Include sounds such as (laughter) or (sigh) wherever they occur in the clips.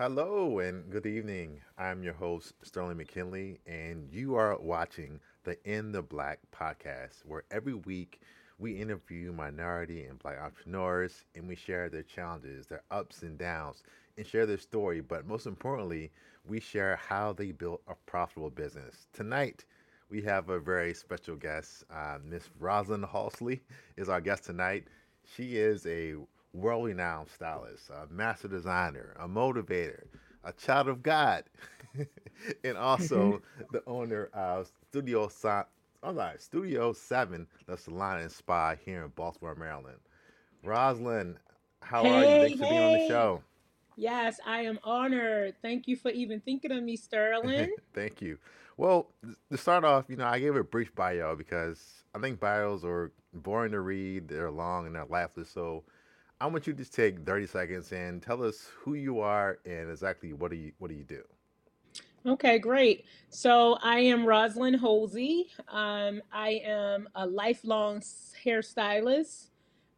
Hello and good evening. I'm your host, Sterling McKinley, and you are watching the In the Black podcast, where every week we interview minority and black entrepreneurs and we share their challenges, their ups and downs, and share their story. But most importantly, we share how they built a profitable business. Tonight, we have a very special guest. Uh, Miss Rosalind Holsey is our guest tonight. She is a world renowned stylist, a master designer, a motivator, a child of God, (laughs) and also mm-hmm. the owner of Studio Sa- I'm Studio Seven, the salon and spa here in Baltimore, Maryland. Rosalind, how are you? Hey, Thanks for being on the show. Yes, I am honored. Thank you for even thinking of me, Sterling. (laughs) Thank you. Well, to start off, you know, I gave a brief bio because I think bios are boring to read, they're long and they're lifeless. So I want you to take 30 seconds and tell us who you are and exactly what do you what do you do? Okay, great. So I am Rosalind Holsey. Um, I am a lifelong hairstylist.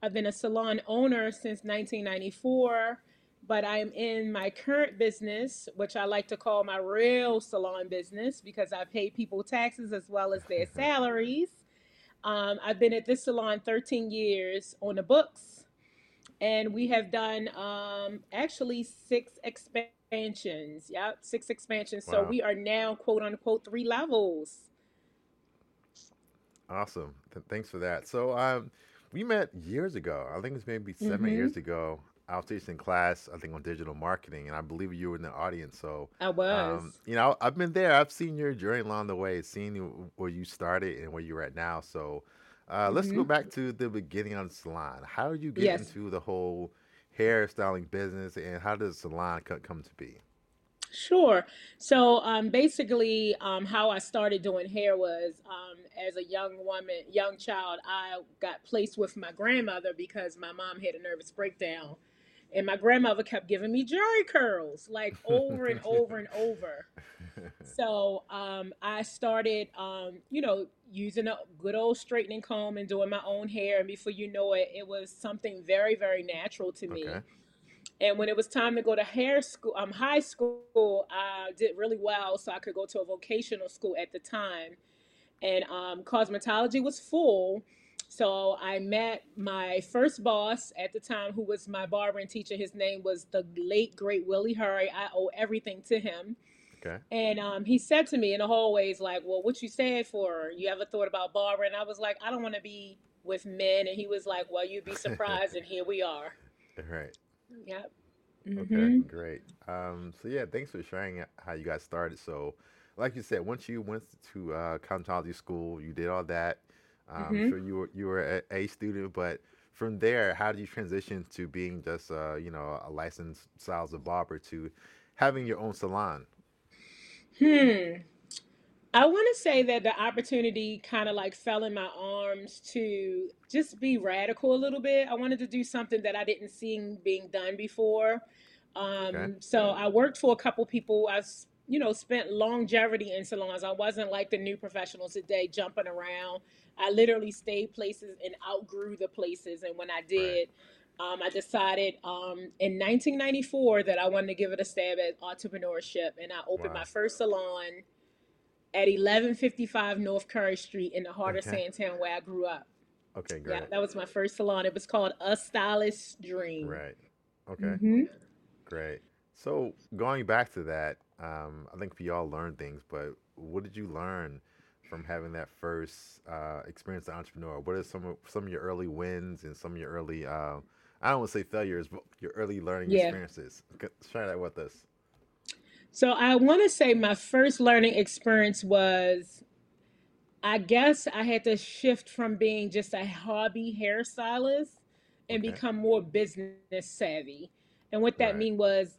I've been a salon owner since 1994, but I'm in my current business, which I like to call my real salon business because I pay people taxes as well as their (laughs) salaries. Um, I've been at this salon 13 years on the books, and we have done um, actually six expansions. Yeah, six expansions. So we are now, quote unquote, three levels. Awesome. Th- thanks for that. So um we met years ago. I think it's maybe seven hmm years ago. I was teaching class, I think on digital marketing, and I believe you were in the audience. So I um, was. you know, I've been there. I've seen your journey along the way, seen where you started and where you're at now. So uh, let's go hmm back to the beginning of the salon. How did you get Yes. into the whole hairstyling business, and how does the salon co- come to be? Sure. So, um, basically, um, how I started doing hair was um, as a young woman, young child, I got placed with my grandmother because my mom had a nervous breakdown. And my grandmother kept giving me jerry curls like over and over and over. (laughs) (laughs) So um, I started, um, you know, using a good old straightening comb and doing my own hair. And before you know it, it was something very, very natural to me. Okay. And when it was time to go to hair school, um, high school, I did really well, so I could go to a vocational school at the time. And um, cosmetology was full, so I met my first boss at the time, who was my barber and teacher. His name was the late great Willie Hurry. I owe everything to him. Okay. And um, he said to me in the hallways, like, "Well, what you said for? You ever thought about barbering?" I was like, "I don't want to be with men." And he was like, "Well, you'd be surprised." And (laughs) here we are. Right. Yep. Okay, hmm great. Um, so yeah, thanks for sharing how you got started. So, like you said, once you went to uh, cosmetology school, you did all that. Um, I'm hmm sure you were you were a, a student, but from there, how did you transition to being just uh, you know a licensed styles of barber to having your own salon? Hmm. I want to say that the opportunity kind of like fell in my arms to just be radical a little bit. I wanted to do something that I didn't see being done before. Okay. Um, so I worked for a couple people. I, you know, spent longevity in salons. I wasn't like the new professionals today jumping around. I literally stayed places and outgrew the places. And when I Right. Um, I decided um, in 1994 that I wanted to give it a stab at entrepreneurship. And I opened my first salon at 1155 North Carey Street in the heart of Okay. Sandtown where I grew up. Okay. Yeah, Great. that was my first salon. It was called A Stylist's Dream. Right. Okay. hmm Great. So going back to that, um, I think we all learn things, but what did you learn from having that first uh, experience as an entrepreneur? What are some of, some of your early wins and some of your early, uh, I don't want to say failures, but your early learning Yeah. experiences? Share that with us. So I want to say my first learning experience was, I guess I had to shift from being just a hobby hairstylist and Okay. become more business savvy. And what that Right. mean was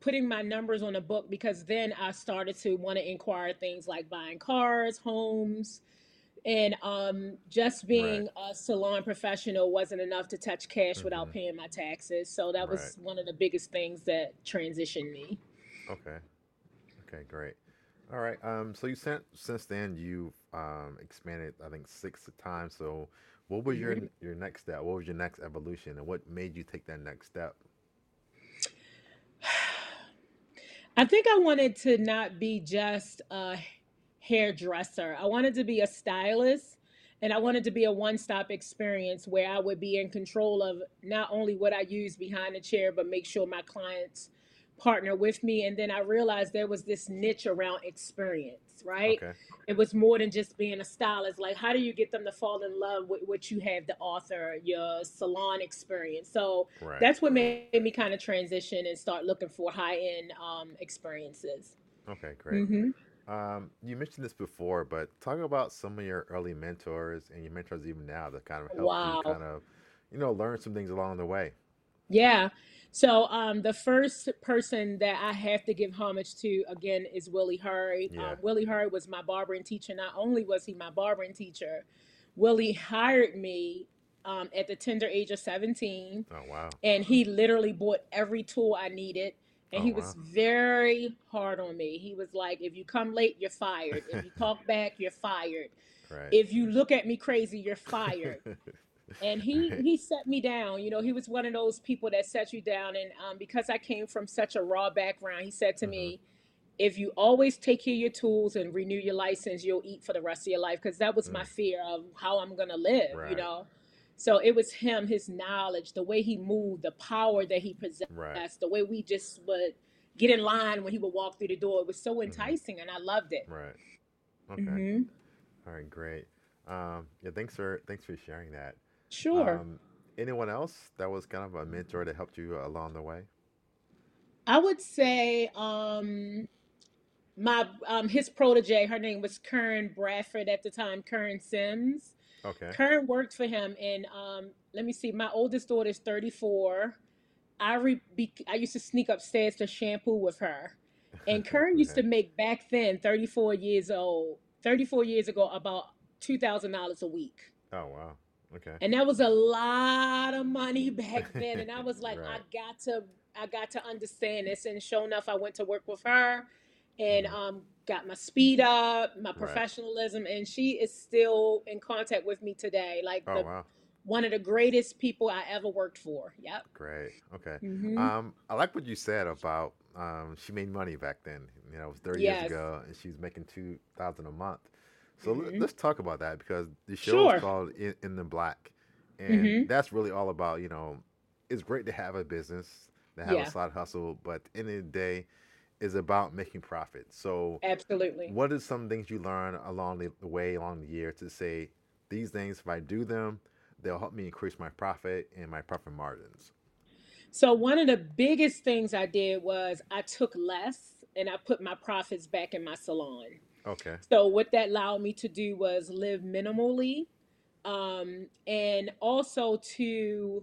putting my numbers on a book because then I started to want to inquire things like buying cars, homes, and um, just Right. being a salon professional wasn't enough to touch cash without hmm paying my taxes. So that Right. was one of the biggest things that transitioned me. Okay. Okay. Great. All right. Um. So you sent since then you've um expanded I think six times. So what was your hmm your next step? What was your next evolution, and what made you take that next step? (sighs) I think I wanted to not be just a hairdresser. I wanted to be a stylist and I wanted to be a one-stop experience where I would be in control of not only what I use behind the chair, but make sure my clients partner with me. And then I realized there was this niche around experience, right? Okay. It was more than just being a stylist. Like, how do you get them to fall in love with what you have to author, your salon experience? So Right. that's what made me kind of transition and start looking for high-end um, experiences. Okay, great. hmm Um, you mentioned this before, but talk about some of your early mentors and your mentors even now that kind of helped you kind of, you know, learn some things along the way. Yeah. So um, the first person that I have to give homage to again is Willie Hurry. Yeah. Um, Willie Hurry was my barbering teacher. Not only was he my barbering teacher, Willie hired me um, at the tender age of 17, Oh, wow. and he literally bought every tool I needed. And Oh, he wow. was very hard on me. He was like, if you come late, you're fired. If you talk back, you're fired. Right. If you look at me crazy, you're fired (laughs) and he Right. he set me down you know he was one of those people that set you down and um, because i came from such a raw background he said to hmm me if you always take care of your tools and renew your license you'll eat for the rest of your life because that was my Mm. fear of how i'm gonna live you Right. know so it was him his knowledge the way he moved the power that he Right. possessed the way we just would get in line when he would walk through the door it was so hmm enticing and i loved it Right. Okay. hmm All right. Great. Um, yeah. Thanks for thanks for sharing that. sure Um, anyone else that was kind of a mentor that helped you along the way? I would say um my um his protege, her name was Kern Bradford at the time, Kern Sims. Okay. Kern worked for him and um let me see, my oldest daughter is 34. I re- be- I used to sneak upstairs to shampoo with her. And (laughs) Kern used to make back then, 34 years old, 34 years ago, about $2,000 a week. Oh, wow. Okay. And that was a lot of money (laughs) back then. And I was (laughs) like, I got to, I got to understand this. And sure enough, I went to work with her and hmm um, got my speed up, my Right. professionalism, and she is still in contact with me today. Like Oh, the wow. one of the greatest people I ever worked for. Yep. Great. Okay. hmm Um, I like what you said about um, she made money back then. You know, it was 30 years ago, and she was making two thousand a month. So let, hmm let's talk about that because the show is called In, In the Black, and that's really all about you know, it's great to have a business, to have a side hustle, but at the end of the day, is about making profit. So, absolutely. what are some things you learn along the, way, along the year, to say these things? If I do them, they'll help me increase my profit and my profit margins. So one of the biggest things I did was I took less and I put my profits back in my salon. Okay. So what that allowed me to do was live minimally, um, and also to,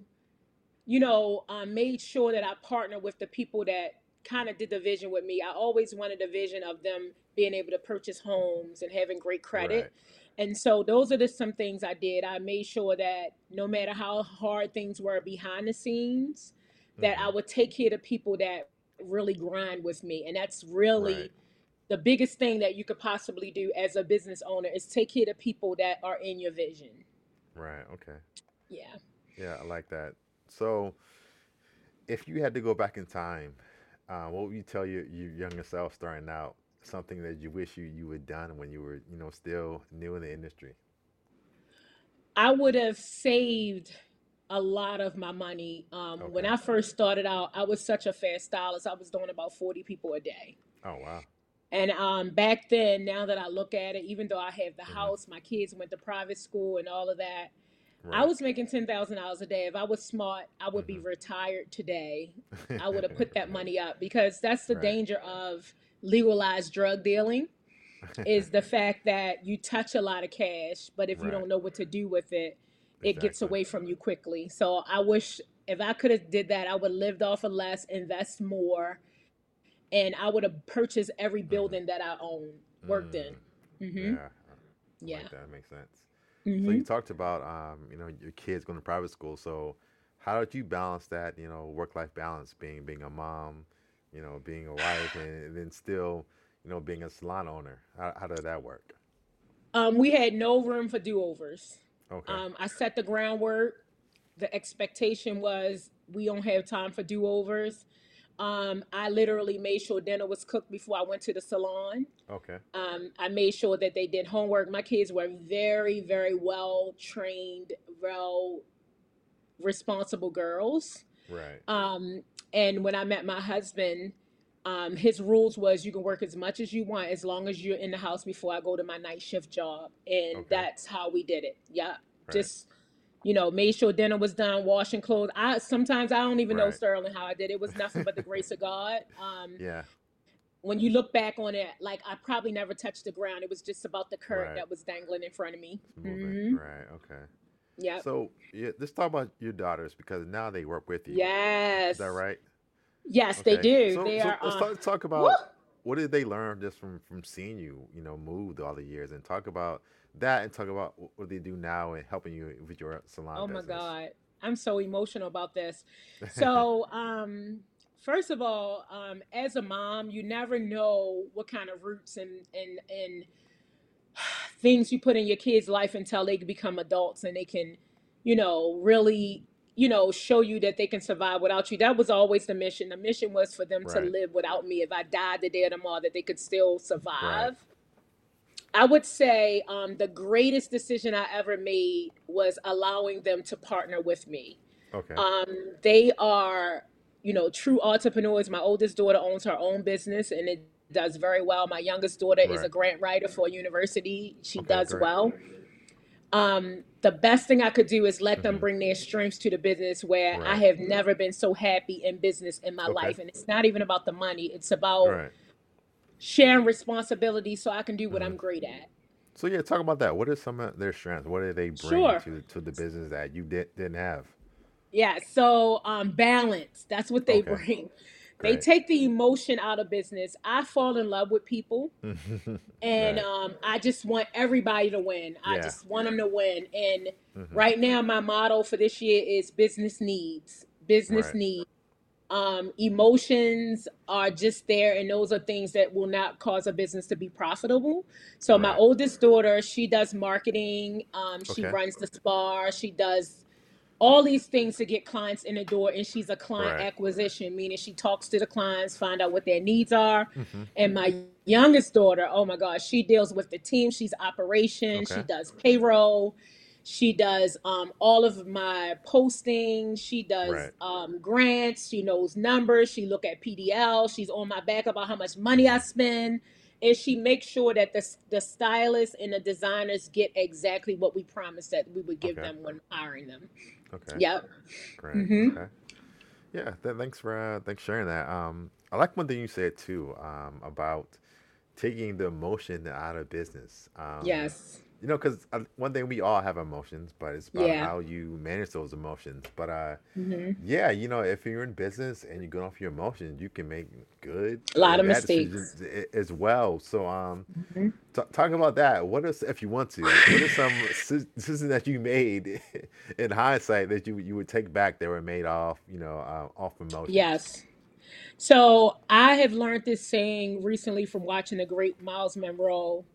you know, uh, made sure that I partner with the people that kind of did the vision with me. I always wanted a vision of them being able to purchase homes and having great credit. Right. And so those are just some things I did. I made sure that no matter how hard things were behind the scenes, that I hmm would take care of people that really grind with me. And that's Right. really the biggest thing that you could possibly do as a business owner is take care of people that are in your vision. Right. Okay. Yeah. Yeah, I like that. So, if you had to go back in time, uh, what would you tell your, your younger self starting out? Something that you wish you you had done when you were, you know, still new in the industry. I would have saved a lot of my money. Um, when I first started out, I was such a fast stylist. I was doing about 40 people a day. Oh wow. And um, back then, now that I look at it, even though I have the hmm house, my kids went to private school and all of that, I was making $10,000 a day. If I was smart, I would be hmm retired today. (laughs) I would have put that money up because that's the Right. danger of legalized drug dealing (laughs) is the fact that you touch a lot of cash, but if you don't know what to do with it, it gets away from you quickly. So I wish if I could have did that, I would have lived off of less, invest more, and I would have purchased every hmm building that I own, worked in. Mm, Mhm. yeah, I Yeah. like that. Makes sense. So you Mhm. talked about, um, you know, your kids going to private school. So how did you balance that, you know, work-life balance, being being a mom, you know, being a wife, (sighs) and, then still, you know, being a salon owner? How, how did that work? Um, we had no room for do-overs. Okay. Um, I set the groundwork. The expectation was we don't have time for do-overs. Um, I literally made sure dinner was cooked before I went to the salon. Okay. Um, I made sure that they did homework. My kids were very, very well trained, well responsible girls. Right. Um, and when I met my husband, um, his rules was you can work as much as you want as long as you're in the house before I go to my night shift job, and Okay. that's how we did it. Yeah, Right. just you know, made sure dinner was done, washing clothes. I sometimes I don't even know Sterling how I did. It was nothing but the (laughs) grace of God. Um, Yeah. when you look back on it, like I probably never touched the ground. It was just about the curtain Right. that was dangling in front of me. It's moving. hmm Right. Okay. Yeah. So yeah, let's talk about your daughters because now they work with you. Yes. Is that right? Yes, they Okay. do. So, they so are. let's Uh, talk, talk about what did they learn just from from seeing you, you know, move all the years, and talk about that, and talk about what they do now and helping you with your salon Oh my business. God. I'm so emotional about this. (laughs) So, um, first of all, um, as a mom, you never know what kind of roots and, and, and (sighs) things you put in your kids' life until they become adults and they can, you know, really, you know, show you that they can survive without you. That was always the mission. The mission was for them to live without me. If I died the day of tomorrow, that they could still Right. I would say um, the greatest decision I ever made was allowing them to partner with me. Okay. Um, they are, you know, true entrepreneurs. My oldest daughter owns her own business and it does very well. My youngest daughter is a grant writer for a university. She Okay. does Great. well. Um, the best thing I could do is let them hmm bring their strengths to the business where I have never been so happy in business in my Okay. life. And it's not even about the money, it's about Right. Sharing responsibility so I can do what hmm I'm great at. So yeah, talk about that. What are some of their strengths? What do they bring Sure. to to the business that you did, didn't have? Yeah, so um, balance. That's what they Okay. bring. They take the emotion out of business. I fall in love with people, (laughs) and right. um, I just want everybody to win. I Yeah. just want them to win. And hmm right now, my motto for this year is business needs. Business Right. needs. Um, emotions are just there, and those are things that will not cause a business to be profitable. So, my Right. oldest daughter, she does marketing. Um, she Okay. runs the spa. She does all these things to get clients in the door and she's a client Right. acquisition meaning she talks to the clients find out what their needs are hmm and my youngest daughter oh my gosh she deals with the team she's operations she Okay. does payroll she does um, all of my posting she does Right. um, grants she knows numbers she look at pdl she's on my back about how much money i spend and she makes sure that the, the stylists and the designers get exactly what we promised that we would give Okay. them when hiring them Okay. Yep. Great. hmm Okay. Yeah. Th- thanks for uh, thanks for sharing that. Um, I like one thing you said too. Um, about taking the emotion out of business. Um, Yes. You know, because one thing we all have emotions, but it's about Yeah. how you manage those emotions. But uh, hmm yeah, you know, if you're in business and you're going off your emotions, you can make good A lot of mistakes. as well. So, um, hmm t- talk about that. What is, if you want to, what are some decisions that you made (laughs) in hindsight that you you would take back that were made off, you know, uh, off emotions? Yes. So I have learned this saying recently from watching the great Myles Munroe.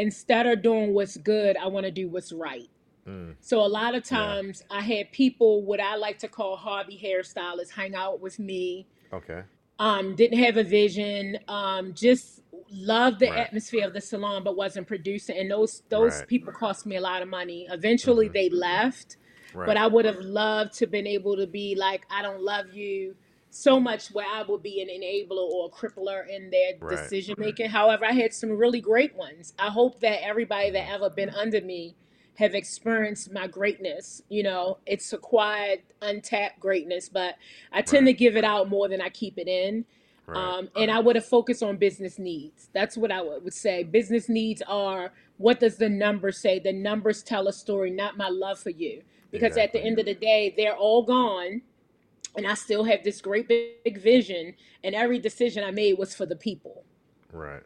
Instead of doing what's good, I want to do what's right. Mm, So a lot of yeah. times I had people, what I like to call hobby hairstylists, hang out with me. Okay. Um, didn't have a vision. Um, just loved the Right. atmosphere of the salon, but wasn't producing. And those those Right. people cost me a lot of money. Eventually, hmm they left. Right. but I would have loved to been able to be like, I don't love you so much where I would be an enabler or a crippler in their Right. decision making. However, I had some really great ones. I hope that everybody that ever been under me have experienced my greatness. You know, it's acquired, untapped greatness, but I tend Right. to give it out more than I keep it in. Right. Um, and I would have focused on business needs. That's what I would would say. Business needs are what does the numbers say? The numbers tell a story, not my love for you. Because at the Exactly. end of the day, they're all gone, and I still have this great big vision. And every decision I made was for the people. Right.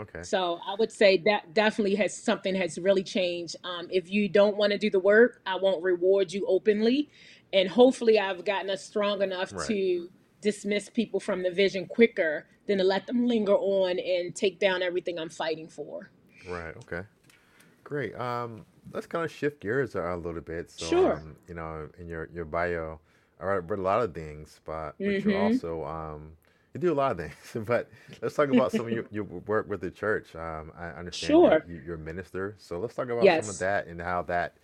Okay. So I would say that definitely has something has really changed. Um, if you don't want to do the work, I won't reward you openly, and hopefully I've gotten us strong enough Right. to dismiss people from the vision quicker than to let them linger on and take down everything I'm fighting for. Right. Okay. Great. Um, let's kind of shift gears a, a little bit. So, Sure. um, you know, in your your bio, All right, but a lot of things, but but you Mm-hmm. also um you do a lot of things. (laughs) But let's talk about some of your, your work with the church. Um, I understand you, Sure. you you're a minister, so let's talk about some of that and how that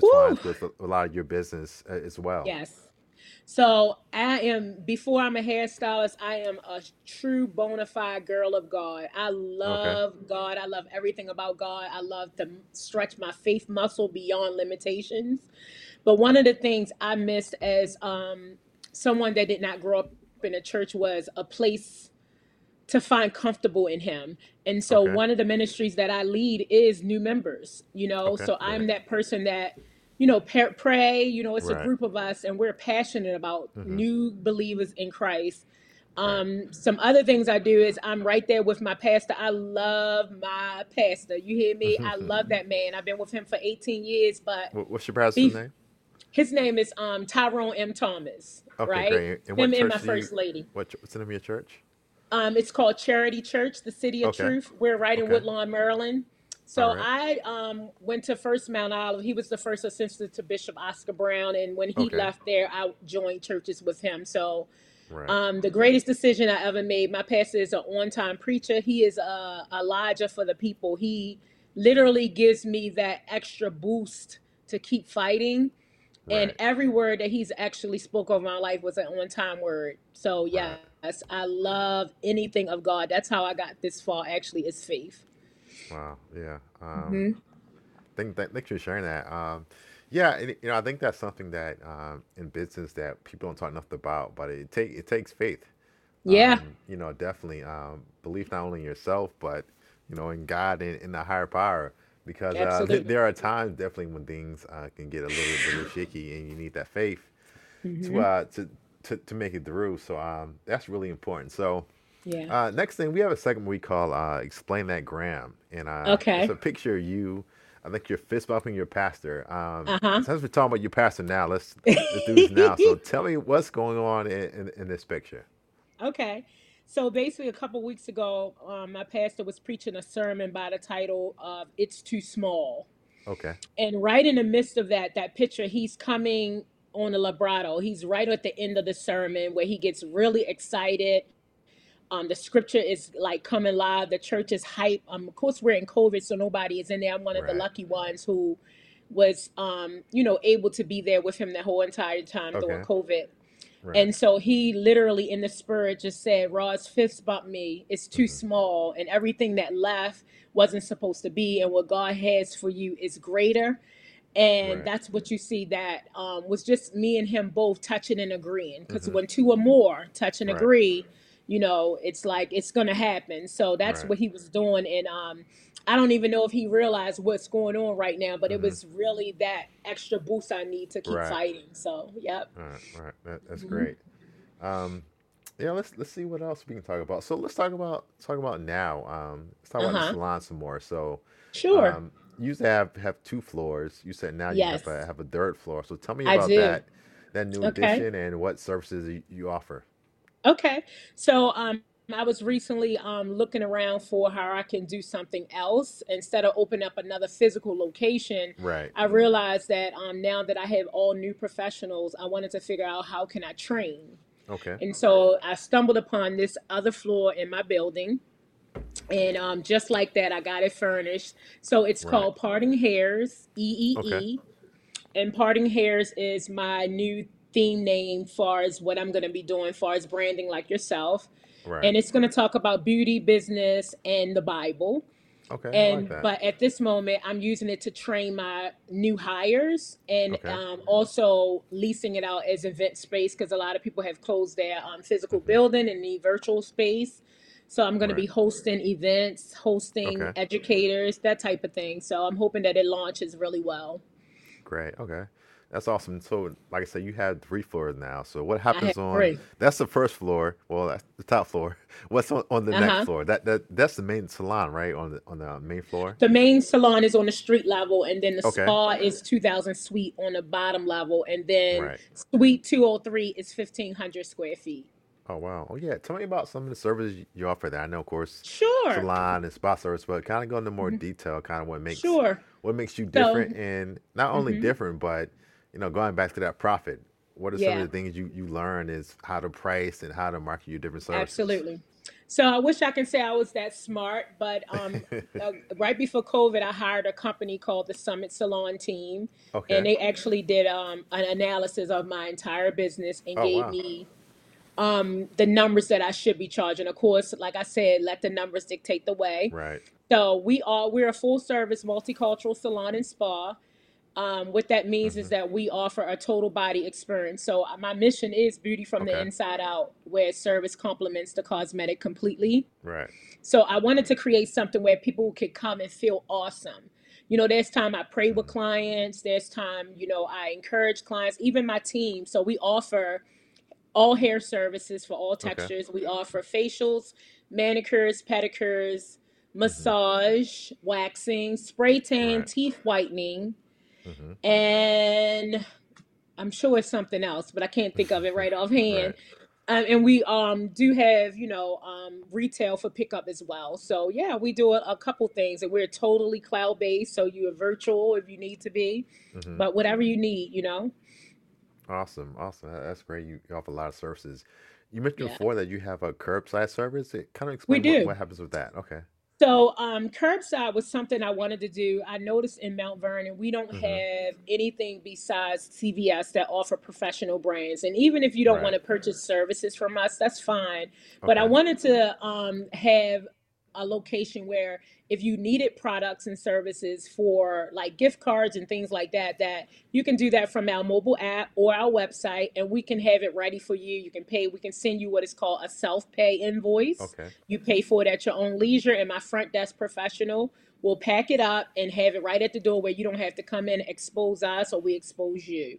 Woo. intertwines with a, a lot of your business uh, as well. Yes. So I am, before I'm a hairstylist, I am a true bona fide girl of God. I Okay. love God. I love everything about God. I love to stretch my faith muscle beyond limitations. But one of the things I missed as um, someone that did not grow up in a church was a place to find comfortable in him. And so Okay. one of the ministries that I lead is new members, you know. Okay. So Right. I'm that person that, you know, pa- pray, you know, it's a Right. group of us and we're passionate about Mm-hmm. new believers in Christ. Right. Um, some other things I do is I'm right there with my pastor. I love my pastor. You hear me? (laughs) I love that man. I've been with him for 18 years, but What- What's your pastor's be, name? His name is um, Tyrone M. Thomas, Okay, right? great. And what Him and my church do you? first lady. What ch- what's the name of your church? Um, it's called Charity Church, the City of Okay. Truth. We're right in Okay. Woodlawn, Maryland. So right. I um, went to First Mount Olive. He was the first assistant to Bishop Oscar Brown, and when he Okay. left there, I joined churches with him. So Right. um, the greatest decision I ever made. My pastor is an on-time preacher. He is a Elijah for the people. He literally gives me that extra boost to keep fighting. And every word that he's actually spoke over my life was an on-time word. So Right. yes, I love anything of God. That's how I got this far. Actually, is faith. Wow. Yeah. Um, hmm Thank, thank, thanks for sharing that. Um, yeah, and, you know, I think that's something that um, in business that people don't talk enough about, but it take it takes faith. Yeah, Um, you know, definitely um, belief not only in yourself, but you know, in God and in the higher power. Because uh, th- there are times definitely when things uh, can get a little, little shaky, and you need that faith to hmm uh, to, to to make it through. So um, that's really important. So. Yeah. Uh, next thing, we have a segment we call uh, "Explain That Gram," and uh, it's a picture of you. I think you're fist bumping your pastor. Um, Uh-huh. since we're talking about your pastor now, let's let's do this now. So (laughs) tell me what's going on in, in, in this picture. Okay. So basically, a couple weeks ago, um, my pastor was preaching a sermon by the title of "It's Too Small." Okay. And right in the midst of that, that picture, he's coming on a vibrato. He's right at the end of the sermon where he gets really excited. Um, the scripture is like coming live. The church is hype. Um, of course, we're in COVID, so nobody is in there. I'm one of the Right. lucky ones who was, um, you know, able to be there with him the whole entire time during Okay. COVID. Right. And so he literally, in the spirit, just said, "Ross, fist bump me. It's too hmm small, and everything that left wasn't supposed to be. And what God has for you is greater." And Right. that's what you see. That um, was just me and him both touching and agreeing. Because hmm when two or more touch and Right. agree, you know, it's like it's gonna happen. So that's Right. what he was doing. And um, I don't even know if he realized what's going on right now, but it hmm was really that extra boost I need to keep Right. fighting. So, yep. All right. All right. That, that's hmm great. Um, yeah. Let's let's see what else we can talk about. So let's talk about talk about now. Um, let's talk Uh about the huh. salon some more. So Sure. um, you used to have have two floors. You said now you have a have a third floor. So tell me I about do. that that new Okay. addition and what services you, you offer. Okay. So um I was recently um looking around for how I can do something else instead of open up another physical location. Right. I realized that um now that I have all new professionals, I wanted to figure out how can I train. Okay. And so I stumbled upon this other floor in my building. And um, just like that, I got it furnished. So it's Right. called Parting Hairs, E E Okay. E. And Parting Hairs is my new theme name far as what I'm going to be doing far as branding like yourself. Right. And it's going to talk about beauty, business, and the Bible. Okay. Like And that. but at this moment, I'm using it to train my new hires and Okay. um, also leasing it out as event space because a lot of people have closed their um, physical hmm building and need virtual space. So I'm going to be hosting events, hosting Okay. educators, that type of thing. So I'm hoping that it launches really well. Great. Okay. That's awesome. So, like I said, you have three floors now. So, what happens on three. that's the first floor. Well, that's the top floor. (laughs) What's on, on the Uh next floor? That that that's the main salon, right? On the on the main floor. The main salon is on the street level, and then the Okay. spa is 2,000 suite on the bottom level, and then Right. suite 203 is 1,500 square feet. Oh wow. Oh yeah. Tell me about some of the services you offer there. I know, of course, Sure. salon and spa service, but kind of go into more Mhm. detail. Kind of what makes Sure. what makes you So, different, and not only hmm different, but you know, going back to that profit. what are some of the things you you learn is how to price and how to market your different services? Absolutely. So I wish I can say I was that smart, but um, (laughs) uh, right before COVID, I hired a company called the Summit Salon Team, and they actually did um, an analysis of my entire business and Oh gave wow. me um, the numbers that I should be charging. Of course, like I said, let the numbers dictate the way. Right. So we are we're a full service multicultural salon and spa. Um, what that means is hmm that we offer a total body experience. So uh, my mission is beauty from the inside out, where service complements the cosmetic completely. Right. So I wanted to create something where people could come and feel awesome. You know, there's time I pray with hmm clients. There's time, you know, I encourage clients, even my team. So we offer all hair services for all Okay. textures. We offer facials, manicures, pedicures, hmm massage, waxing, spray tan, Right. teeth whitening, hmm and I'm sure it's something else, but I can't think of it right (laughs) offhand. Right. Um, and we um, do have, you know, um, retail for pickup as well. So yeah, we do a, a couple things, and we're totally cloud based. So you are virtual if you need to be, hmm but whatever you need, you know. Awesome. Awesome. That's great. You, offer a lot of services. You mentioned Yeah, before that you have a curbside service. It kind of explain what, what happens with that. Okay. So, um, curbside was something I wanted to do. I noticed in Mount Vernon, we don't hmm have anything besides CVS that offer professional brands. And even if you don't want to purchase services from us, that's fine. But I Okay. wanted to um, have a location where if you needed products and services for like gift cards and things like that, that you can do that from our mobile app or our website and we can have it ready for you. You can pay, we can send you what is called a self-pay invoice. Okay. You pay for it at your own leisure, and my front desk professional will pack it up and have it right at the door where you don't have to come in expose us or we expose you.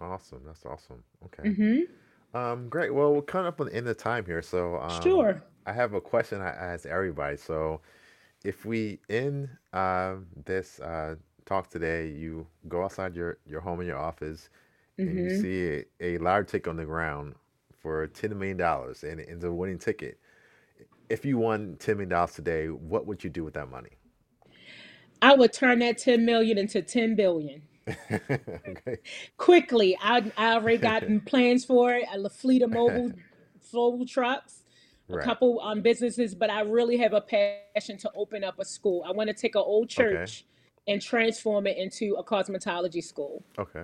Awesome. That's awesome. Okay. Mm-hmm. Um, great. Well, we're coming up on the end of time here, so um, Sure. I have a question I ask everybody. So, if we end uh, this uh, talk today, you go outside your your home and your office, and you Mm-hmm. see a, a lottery ticket on the ground for ten million dollars, and it's a winning ticket. If you won ten million dollars today, what would you do with that money? I would turn that 10 million into 10 billion. (laughs) Okay. Quickly. I, I already got (laughs) plans for it. A fleet of mobile (laughs) mobile trucks, a couple um, businesses, but I really have a passion to open up a school. I want to take an old Okay. church and transform it into a cosmetology school. Okay.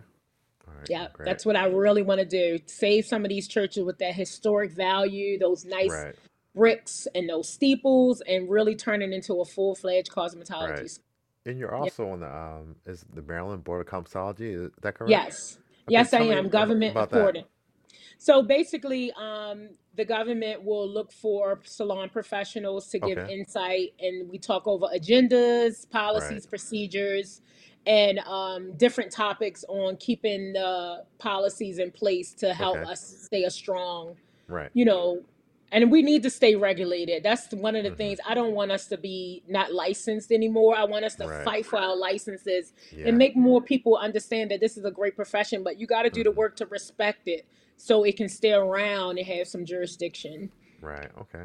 All right. Yeah, Great. that's what I really want to do. Save some of these churches with that historic value, those nice Right. bricks and those steeples, and really turn it into a full-fledged Right. cosmetology school. And you're Yeah. also on the um is the Maryland Board of Cosmetology, is that correct? Yes. Okay, Yes, I am. Government about that. So basically, um, the government will look for salon professionals to give Okay. insight, and we talk over agendas, Right. policies, procedures, and um, different topics on keeping the policies in place to help Okay. us stay a strong, Right. you know, and we need to stay regulated. That's one of the hmm things. I don't want us to be not licensed anymore. I want us to Right. fight for our licenses and Yeah. make more people understand that this is a great profession, but you got to do the hmm work to respect it so it can stay around and have some jurisdiction. Right. Okay.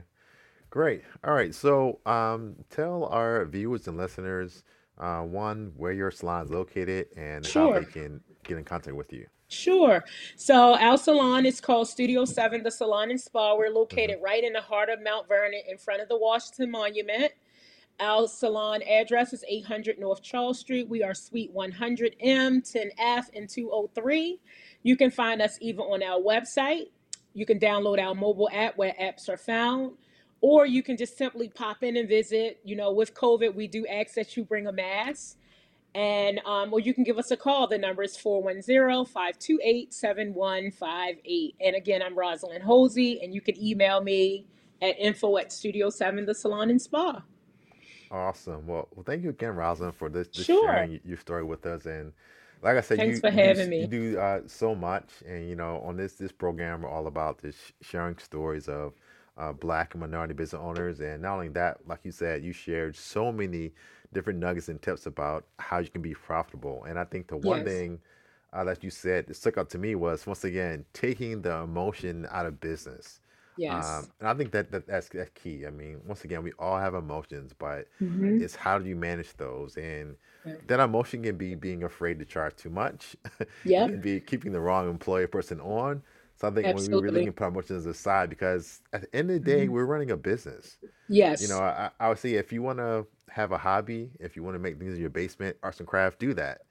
Great. All right. So, um, tell our viewers and listeners, uh, one, where your salon is located and how they can get in contact with you. Sure. So our salon is called Studio 7, the Salon and Spa. We're located right in the heart of Mount Vernon in front of the Washington Monument. Our salon address is 800 North Charles Street. We are Suite 100M, 10F, and 203. You can find us either on our website, you can download our mobile app where apps are found, or you can just simply pop in and visit. You know, with COVID, we do ask that you bring a mask. And um, or you can give us a call. The number is 410-528-7158. And again, I'm Rosalind Holsey, and you can email me at info at Studio 7, the salon and spa. Awesome. Well, well, thank you again, Rosalind, for this, this Sure. sharing your story with us. And like I said, Thanks you for do having you me. do uh, so much. And you know, on this this program, we're all about this sharing stories of uh, Black and minority business owners. And not only that, like you said, you shared so many different nuggets and tips about how you can be profitable. And I think the one Yes. thing uh, that you said that stuck out to me was once again taking the emotion out of business. Yes. Um, and I think that, that that's, that's key. I mean, once again, we all have emotions, but Mm-hmm. it's how do you manage those? And Yeah. that emotion can be being afraid to charge too much. (laughs) Yeah. Can be keeping the wrong employee person on. So I think when we really Absolutely. can put emotions aside, because at the end of the day, hmm we're running a business. Yes. You know, I, I would say if you want to have a hobby, if you want to make things in your basement, arts and craft, do that.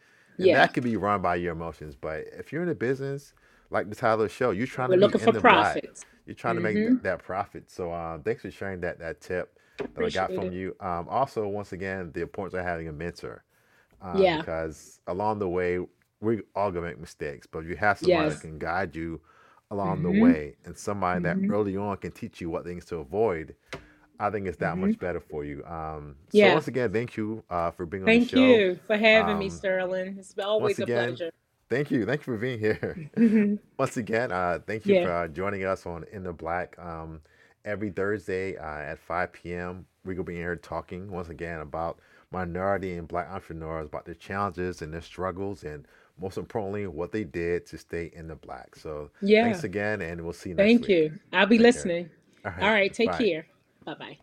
And Yeah. that could be run by your emotions. But if you're in a business, like the title of the show, you're trying We're to be looking in for the profits. You're trying to make th- hmm that profit. So uh, thanks for sharing that that tip that I got from it. you. Um, also, once again, the importance of having a mentor um, Yeah. because along the way, we all gonna make mistakes. But you have somebody that Yes. can guide you along the hmm way and somebody that hmm early on can teach you what things to avoid, I think it's that hmm much better for you. Um, so once again, thank you uh, for being on the show. Thank you for having me, Um, Sterling. It's always a pleasure. Thank you. Thank you for being here. (laughs) hmm Once again, uh, thank you Yeah. for uh, joining us on In the Black. Um, every Thursday uh, at 5 p.m., we're going to be here talking once again about minority and black entrepreneurs, about their challenges and their struggles, and most importantly, what they did to stay in the black. So Yeah. thanks again, and we'll see you next time. Thank week. you. I'll be Take listening. All All right. right. Take Bye. care. Bye bye.